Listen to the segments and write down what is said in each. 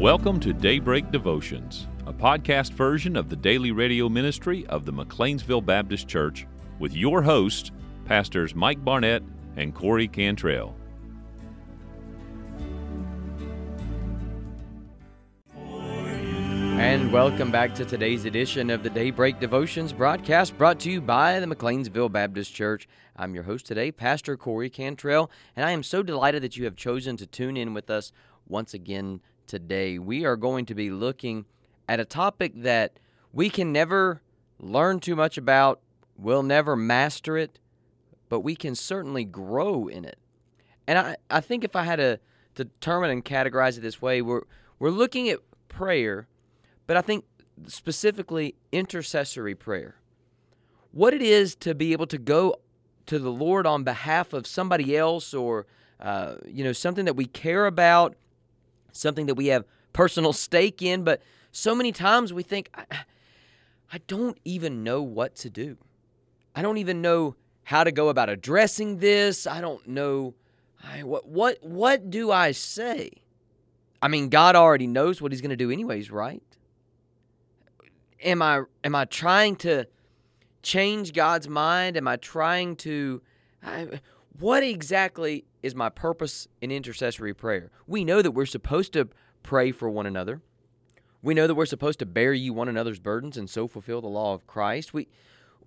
Welcome to Daybreak Devotions, a podcast version of the daily radio ministry of the McLeansville Baptist Church with your hosts, Pastors Mike Barnett and Corey Cantrell. And welcome back to today's edition of the Daybreak Devotions broadcast brought to you by the McLeansville Baptist Church. I'm your host today, Pastor Corey Cantrell, and I am so delighted that you have chosen to tune in with us once again today. We are going to be looking at a topic that we can never learn too much about, we'll never master it, but we can certainly grow in it. And I, I think if I had to determine and categorize it this way, we're, we're looking at prayer but I think specifically intercessory prayer. What it is to be able to go to the Lord on behalf of somebody else or uh, you know something that we care about, something that we have personal stake in, but so many times we think I, I don't even know what to do. I don't even know how to go about addressing this. I don't know I, what what what do I say? I mean, God already knows what he's going to do anyways, right? am I am I trying to change God's mind? Am I trying to I, what exactly is my purpose in intercessory prayer? We know that we're supposed to pray for one another. We know that we're supposed to bear ye one another's burdens and so fulfill the law of Christ. We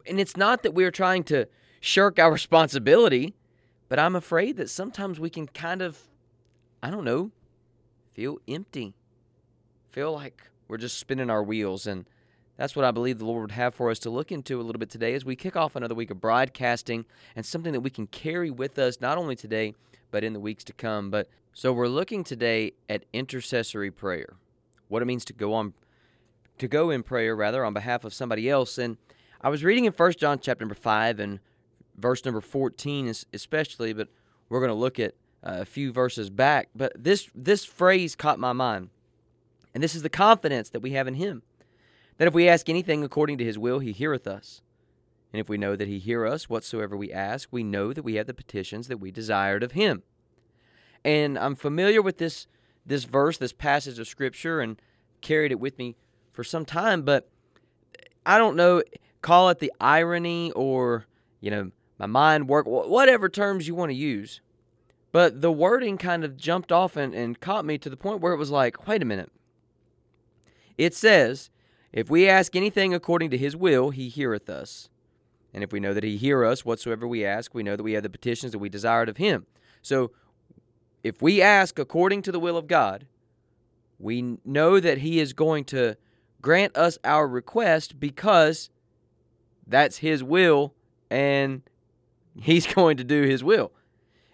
and it's not that we're trying to shirk our responsibility, but I'm afraid that sometimes we can kind of I don't know, feel empty. Feel like we're just spinning our wheels and that's what I believe the Lord would have for us to look into a little bit today as we kick off another week of broadcasting and something that we can carry with us not only today, but in the weeks to come. But so we're looking today at intercessory prayer. What it means to go on to go in prayer rather on behalf of somebody else. And I was reading in First John chapter number 5 and verse number 14 especially, but we're going to look at uh, a few verses back. But this this phrase caught my mind. And this is the confidence that we have in him that if we ask anything according to his will, he heareth us. And if we know that he hear us whatsoever we ask, we know that we have the petitions that we desired of him. And I'm familiar with this this verse, this passage of scripture, and carried it with me for some time, but I don't know, call it the irony or, you know, my mind work, whatever terms you want to use. But the wording kind of jumped off and, and caught me to the point where it was like, wait a minute. It says, if we ask anything according to his will, he heareth us. And if we know that he hear us whatsoever we ask, we know that we have the petitions that we desired of him. So if we ask according to the will of God, we know that he is going to grant us our request because that's his will and he's going to do his will.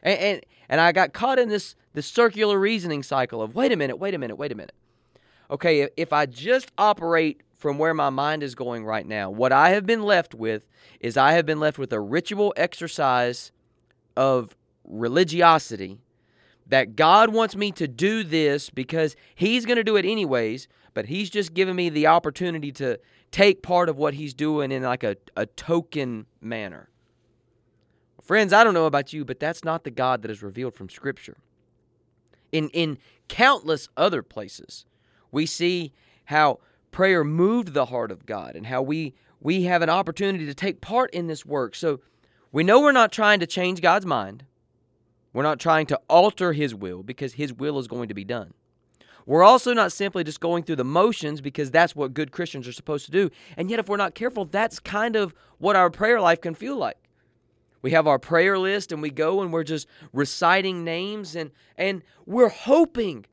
And, and, and I got caught in this, this circular reasoning cycle of wait a minute, wait a minute, wait a minute. Okay, if I just operate from where my mind is going right now. What I have been left with is I have been left with a ritual exercise of religiosity that God wants me to do this because He's going to do it anyways, but He's just giving me the opportunity to take part of what He's doing in like a, a token manner. Friends, I don't know about you, but that's not the God that is revealed from Scripture. In, in countless other places, we see how prayer moved the heart of God and how we we have an opportunity to take part in this work. So we know we're not trying to change God's mind. We're not trying to alter his will because his will is going to be done. We're also not simply just going through the motions because that's what good Christians are supposed to do. And yet if we're not careful, that's kind of what our prayer life can feel like. We have our prayer list and we go and we're just reciting names and and we're hoping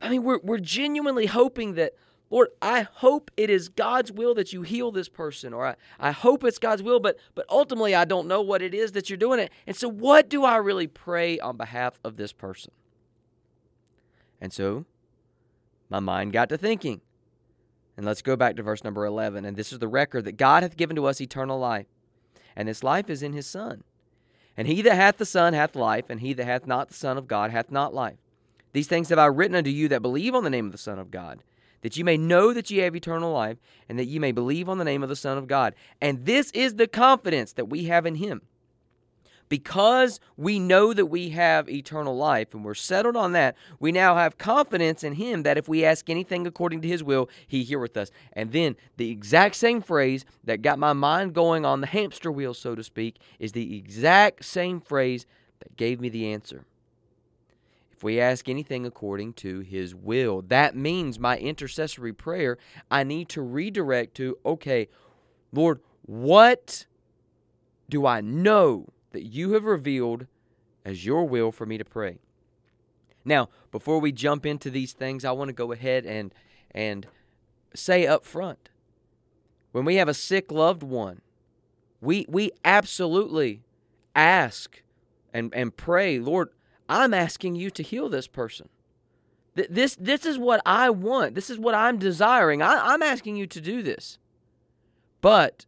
I mean, we're, we're genuinely hoping that Lord, I hope it is God's will that you heal this person, or I, I hope it's God's will, but but ultimately I don't know what it is that you're doing it. And so what do I really pray on behalf of this person? And so my mind got to thinking. And let's go back to verse number 11. And this is the record that God hath given to us eternal life, and this life is in his Son. And he that hath the Son hath life, and he that hath not the Son of God hath not life. These things have I written unto you that believe on the name of the Son of God that you may know that ye have eternal life, and that ye may believe on the name of the Son of God. And this is the confidence that we have in him. because we know that we have eternal life and we're settled on that, we now have confidence in Him that if we ask anything according to His will, He heareth us. And then the exact same phrase that got my mind going on the hamster wheel, so to speak, is the exact same phrase that gave me the answer. If we ask anything according to His will, that means my intercessory prayer, I need to redirect to, okay, Lord, what do I know that you have revealed as your will for me to pray. Now, before we jump into these things, I want to go ahead and and say up front. When we have a sick loved one, we we absolutely ask and and pray, Lord, I'm asking you to heal this person. This this is what I want. This is what I'm desiring. I, I'm asking you to do this. But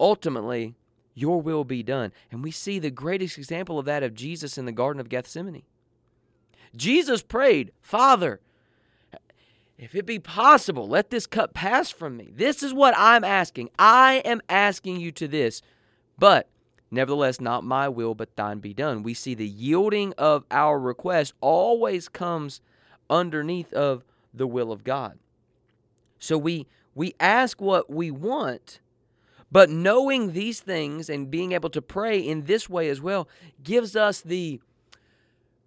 ultimately, your will be done. And we see the greatest example of that of Jesus in the Garden of Gethsemane. Jesus prayed, Father, if it be possible, let this cup pass from me. This is what I'm asking. I am asking you to this. But nevertheless, not my will, but thine be done. We see the yielding of our request always comes underneath of the will of God. So we we ask what we want, but knowing these things and being able to pray in this way as well gives us the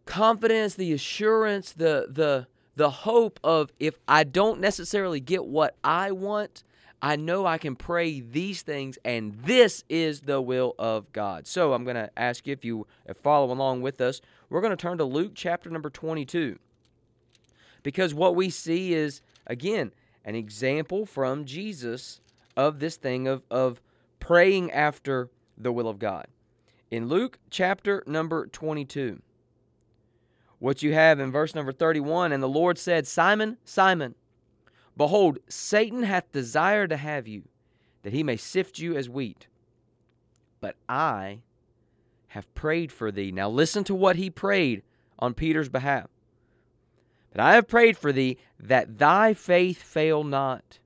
confidence, the assurance, the the the hope of if I don't necessarily get what I want, I know I can pray these things and this is the will of God. So I'm going to ask you if you follow along with us. We're going to turn to Luke chapter number 22. Because what we see is again an example from Jesus of this thing of, of praying after the will of God. In Luke chapter number 22, what you have in verse number 31 And the Lord said, Simon, Simon, behold, Satan hath desired to have you, that he may sift you as wheat. But I have prayed for thee. Now listen to what he prayed on Peter's behalf. But I have prayed for thee that thy faith fail not.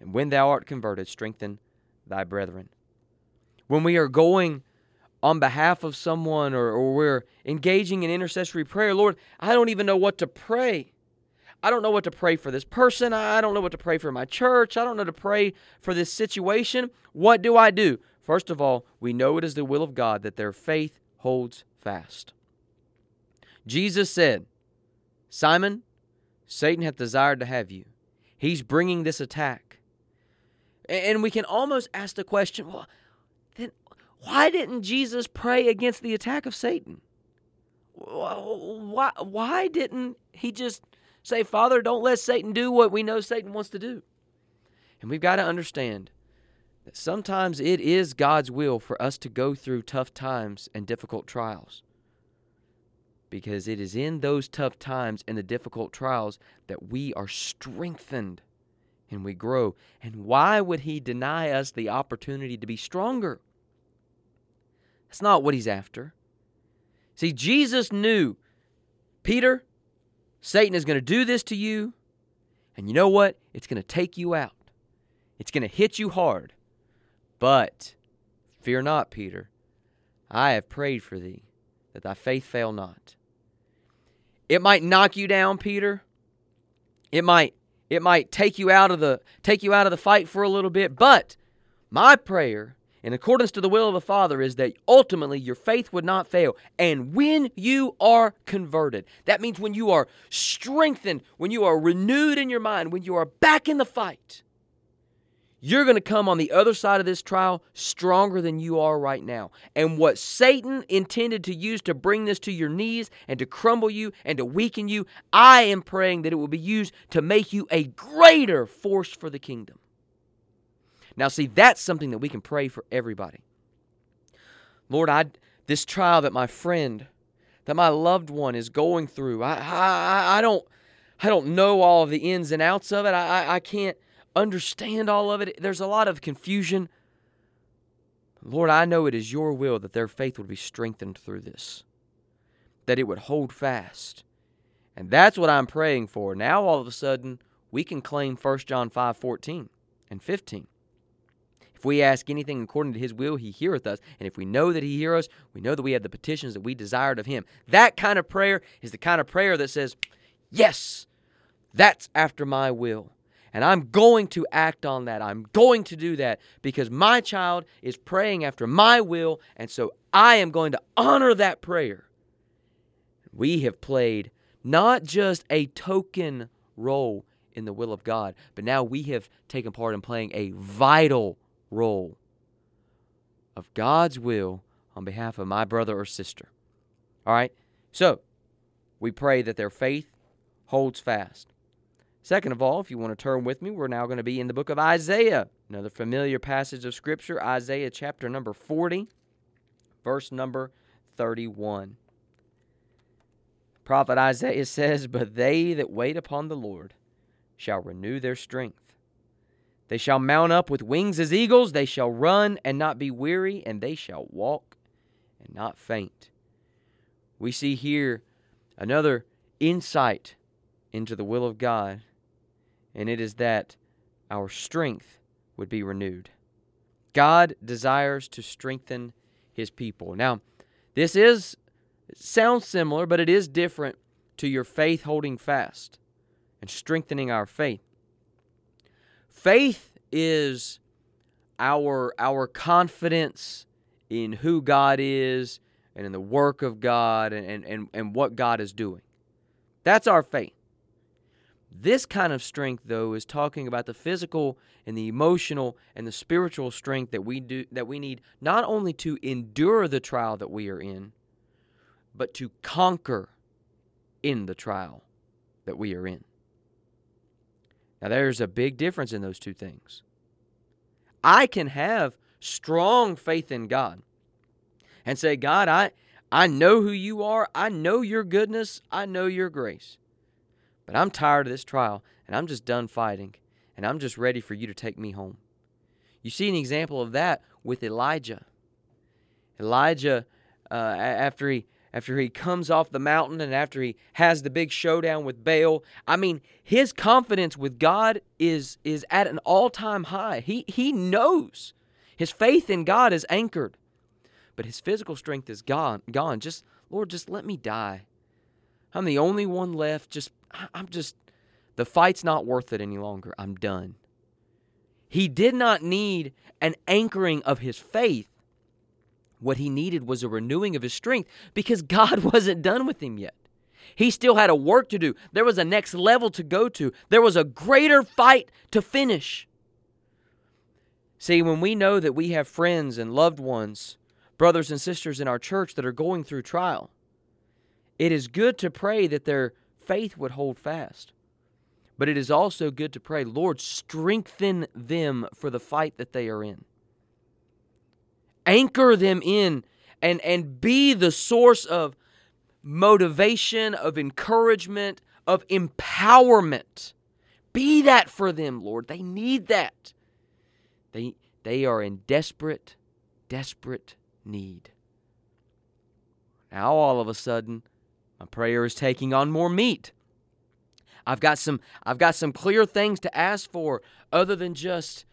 And when thou art converted, strengthen thy brethren. When we are going on behalf of someone or, or we're engaging in intercessory prayer, Lord, I don't even know what to pray. I don't know what to pray for this person. I don't know what to pray for my church. I don't know to pray for this situation. What do I do? First of all, we know it is the will of God that their faith holds fast. Jesus said, Simon, Satan hath desired to have you. He's bringing this attack. And we can almost ask the question well, then why didn't Jesus pray against the attack of Satan? Why, why didn't he just say, Father, don't let Satan do what we know Satan wants to do? And we've got to understand that sometimes it is God's will for us to go through tough times and difficult trials. Because it is in those tough times and the difficult trials that we are strengthened and we grow. And why would He deny us the opportunity to be stronger? That's not what He's after. See, Jesus knew, Peter, Satan is going to do this to you, and you know what? It's going to take you out. It's going to hit you hard. But fear not, Peter. I have prayed for thee, that thy faith fail not. It might knock you down, Peter. It might it might take you out of the take you out of the fight for a little bit, but my prayer in accordance to the will of the Father is that ultimately your faith would not fail. And when you are converted, that means when you are strengthened, when you are renewed in your mind, when you are back in the fight, you're going to come on the other side of this trial stronger than you are right now. And what Satan intended to use to bring this to your knees and to crumble you and to weaken you, I am praying that it will be used to make you a greater force for the kingdom. Now, see, that's something that we can pray for everybody. Lord, I this trial that my friend, that my loved one is going through, I I, I don't I don't know all of the ins and outs of it. I, I, I can't understand all of it. There's a lot of confusion. Lord, I know it is your will that their faith would be strengthened through this, that it would hold fast. And that's what I'm praying for. Now, all of a sudden, we can claim 1 John 5 14 and 15. We ask anything according to his will, he heareth us. And if we know that he heareth us, we know that we have the petitions that we desired of him. That kind of prayer is the kind of prayer that says, Yes, that's after my will. And I'm going to act on that. I'm going to do that because my child is praying after my will. And so I am going to honor that prayer. We have played not just a token role in the will of God, but now we have taken part in playing a vital role of God's will on behalf of my brother or sister. All right? So, we pray that their faith holds fast. Second of all, if you want to turn with me, we're now going to be in the book of Isaiah, another familiar passage of Scripture, Isaiah chapter number 40, verse number 31. Prophet Isaiah says, But they that wait upon the Lord shall renew their strength. They shall mount up with wings as eagles, they shall run and not be weary, and they shall walk and not faint. We see here another insight into the will of God and it is that our strength would be renewed. God desires to strengthen his people. Now, this is sounds similar, but it is different to your faith holding fast and strengthening our faith. Faith is our our confidence in who God is and in the work of God and, and, and what God is doing. That's our faith. This kind of strength, though, is talking about the physical and the emotional and the spiritual strength that we do that we need not only to endure the trial that we are in, but to conquer in the trial that we are in. Now there's a big difference in those two things. I can have strong faith in God and say, God, I I know who you are. I know your goodness. I know your grace. But I'm tired of this trial, and I'm just done fighting, and I'm just ready for you to take me home. You see an example of that with Elijah. Elijah, uh, after he after he comes off the mountain and after he has the big showdown with Baal, I mean, his confidence with God is is at an all-time high. He he knows his faith in God is anchored, but his physical strength is gone. Gone. Just Lord, just let me die. I'm the only one left. Just I'm just, the fight's not worth it any longer. I'm done. He did not need an anchoring of his faith. What he needed was a renewing of his strength because God wasn't done with him yet. He still had a work to do. There was a next level to go to. There was a greater fight to finish. See, when we know that we have friends and loved ones, brothers and sisters in our church that are going through trial, it is good to pray that their faith would hold fast. But it is also good to pray, Lord, strengthen them for the fight that they are in. Anchor them in and, and be the source of motivation, of encouragement, of empowerment. Be that for them, Lord. They need that. They, they are in desperate, desperate need. Now, all of a sudden, my prayer is taking on more meat. I've got some I've got some clear things to ask for other than just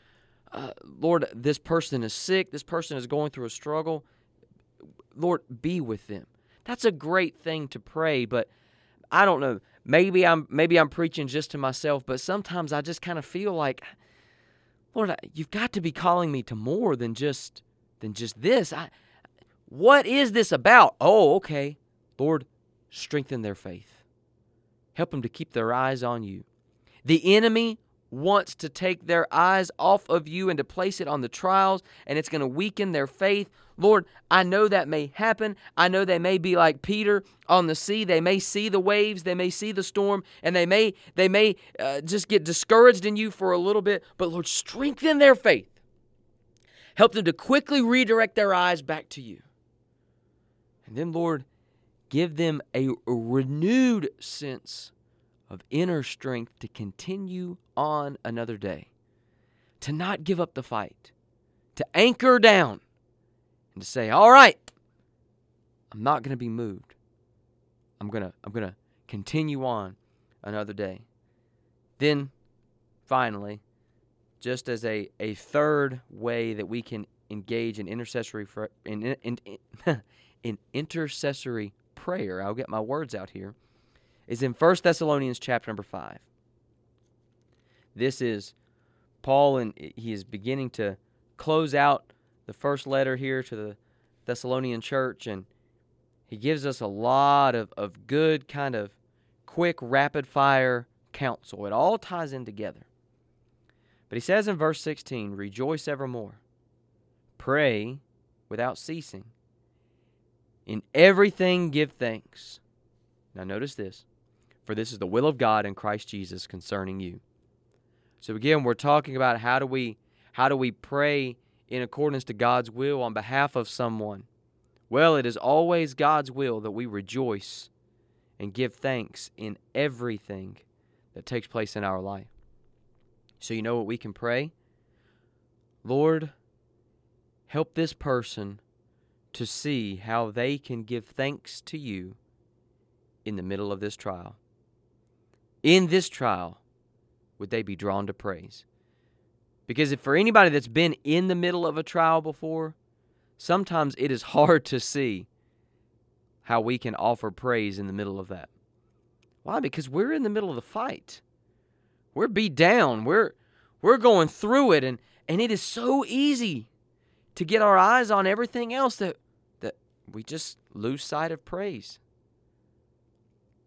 uh, Lord, this person is sick, this person is going through a struggle. Lord, be with them. That's a great thing to pray, but I don't know. Maybe I'm maybe I'm preaching just to myself, but sometimes I just kind of feel like Lord, you've got to be calling me to more than just than just this. I what is this about? Oh, okay. Lord, strengthen their faith. Help them to keep their eyes on you. The enemy wants to take their eyes off of you and to place it on the trials, and it's going to weaken their faith. Lord, I know that may happen. I know they may be like Peter on the sea. They may see the waves, they may see the storm, and they may they may uh, just get discouraged in you for a little bit. But Lord, strengthen their faith. Help them to quickly redirect their eyes back to you. And then, Lord, give them a renewed sense of inner strength to continue on another day, to not give up the fight, to anchor down, and to say, All right, I'm not going to be moved. I'm going to I'm going to continue on another day. Then finally, just as a, a third way that we can engage in intercessory in, in, in, in intercessory prayer, I'll get my words out here, is in 1 Thessalonians chapter number 5. This is Paul, and he is beginning to close out the first letter here to the Thessalonian church, and he gives us a lot of, of good, kind of quick, rapid fire counsel. It all ties in together. But he says in verse 16, Rejoice evermore, pray without ceasing. In everything give thanks. Now, notice this for this is the will of God in Christ Jesus concerning you. So again, we're talking about how do we how do we pray in accordance to God's will on behalf of someone? Well, it is always God's will that we rejoice and give thanks in everything that takes place in our life. So, you know what we can pray? Lord, help this person to see how they can give thanks to you in the middle of this trial. In this trial, would they be drawn to praise? Because if for anybody that's been in the middle of a trial before, sometimes it is hard to see how we can offer praise in the middle of that. Why? Because we're in the middle of the fight. We're beat down. We're we're going through it and and it is so easy to get our eyes on everything else that that we just lose sight of praise.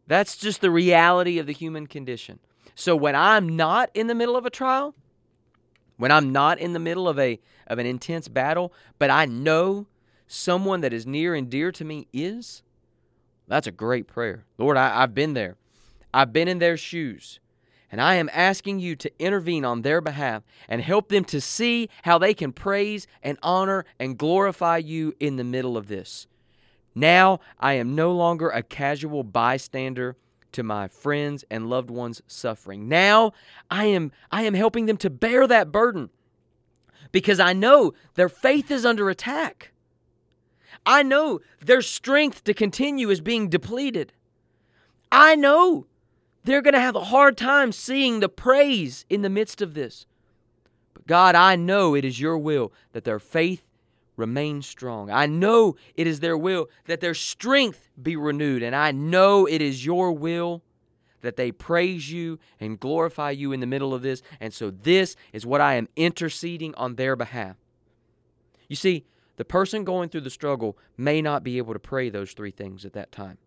That's just the reality of the human condition. So when I'm not in the middle of a trial, when I'm not in the middle of a of an intense battle, but I know someone that is near and dear to me is, that's a great prayer. Lord, I, I've been there. I've been in their shoes. And I am asking you to intervene on their behalf and help them to see how they can praise and honor and glorify you in the middle of this. Now I am no longer a casual bystander to my friends and loved ones suffering. Now I am I am helping them to bear that burden because I know their faith is under attack. I know their strength to continue is being depleted. I know they're going to have a hard time seeing the praise in the midst of this. But God, I know it is your will that their faith remain strong. I know it is their will that their strength be renewed, and I know it is your will that they praise you and glorify you in the middle of this. And so, this is what I am interceding on their behalf. You see, the person going through the struggle may not be able to pray those three things at that time.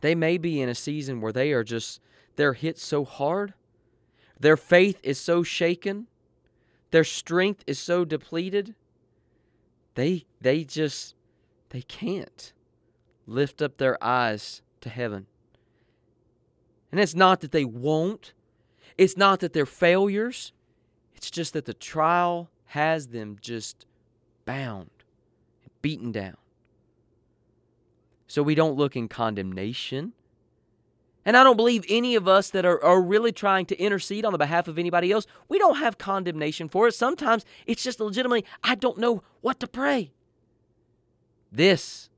They may be in a season where they are just, they're hit so hard, their faith is so shaken, their strength is so depleted they they just they can't lift up their eyes to heaven. And it's not that they won't. It's not that they're failures. It's just that the trial has them just bound, beaten down. So we don't look in condemnation. And I don't believe any of us that are, are really trying to intercede on the behalf of anybody else, we don't have condemnation for it. Sometimes it's just legitimately, I don't know what to pray. This,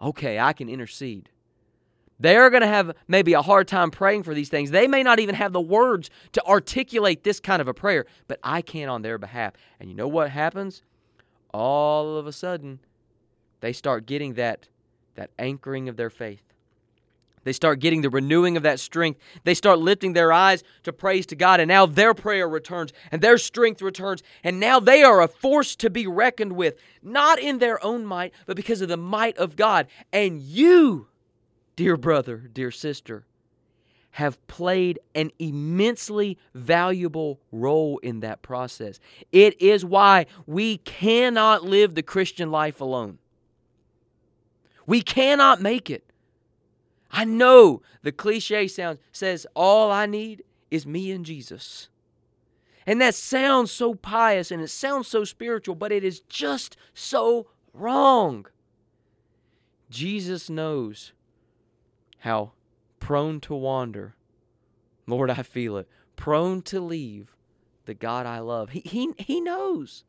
okay, I can intercede. They're going to have maybe a hard time praying for these things. They may not even have the words to articulate this kind of a prayer, but I can on their behalf. And you know what happens? All of a sudden, they start getting that, that anchoring of their faith. They start getting the renewing of that strength. They start lifting their eyes to praise to God, and now their prayer returns and their strength returns, and now they are a force to be reckoned with, not in their own might, but because of the might of God. And you, dear brother, dear sister, have played an immensely valuable role in that process. It is why we cannot live the Christian life alone. We cannot make it. I know the cliche sounds says all I need is me and Jesus. And that sounds so pious and it sounds so spiritual, but it is just so wrong. Jesus knows how prone to wander, Lord, I feel it, prone to leave the God I love. He, he, he knows.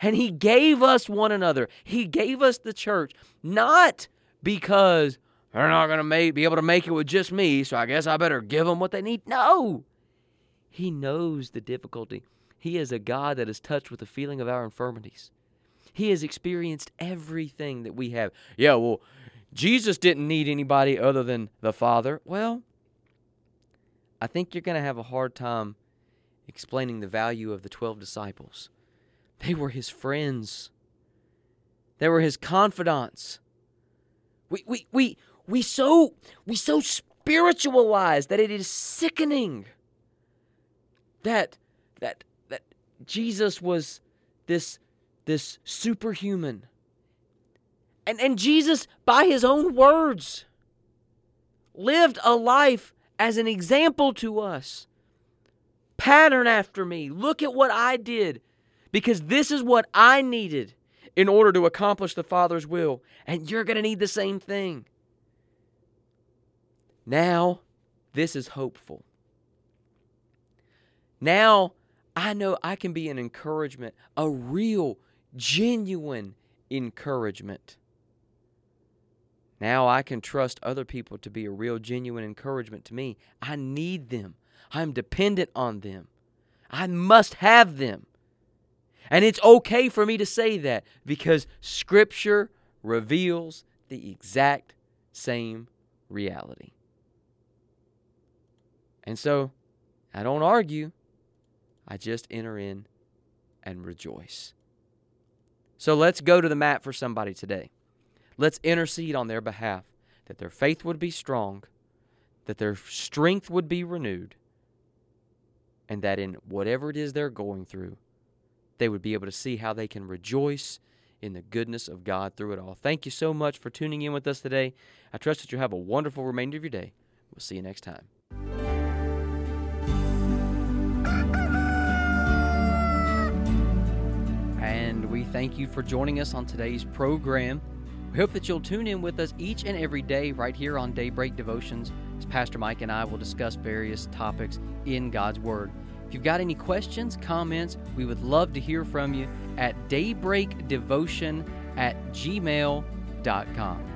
And He gave us one another, He gave us the church, not because they're not going to be able to make it with just me, so I guess I better give them what they need. No. He knows the difficulty. He is a God that is touched with the feeling of our infirmities. He has experienced everything that we have. Yeah, well, Jesus didn't need anybody other than the Father. Well, I think you're going to have a hard time explaining the value of the 12 disciples. They were his friends. They were his confidants. We we we we so we so spiritualize that it is sickening that that that Jesus was this this superhuman. And and Jesus by his own words lived a life as an example to us. Pattern after me. Look at what I did because this is what I needed in order to accomplish the Father's will. And you're going to need the same thing. Now, this is hopeful. Now, I know I can be an encouragement, a real, genuine encouragement. Now I can trust other people to be a real, genuine encouragement to me. I need them. I'm dependent on them. I must have them. And it's okay for me to say that because Scripture reveals the exact same reality. And so I don't argue, I just enter in and rejoice. So let's go to the mat for somebody today. Let's intercede on their behalf that their faith would be strong, that their strength would be renewed, and that in whatever it is they're going through, they would be able to see how they can rejoice in the goodness of God through it all. Thank you so much for tuning in with us today. I trust that you have a wonderful remainder of your day. We'll see you next time. We thank you for joining us on today's program. We hope that you'll tune in with us each and every day right here on Daybreak Devotions as Pastor Mike and I will discuss various topics in God's Word. If you've got any questions, comments, we would love to hear from you at daybreakdevotion at gmail.com.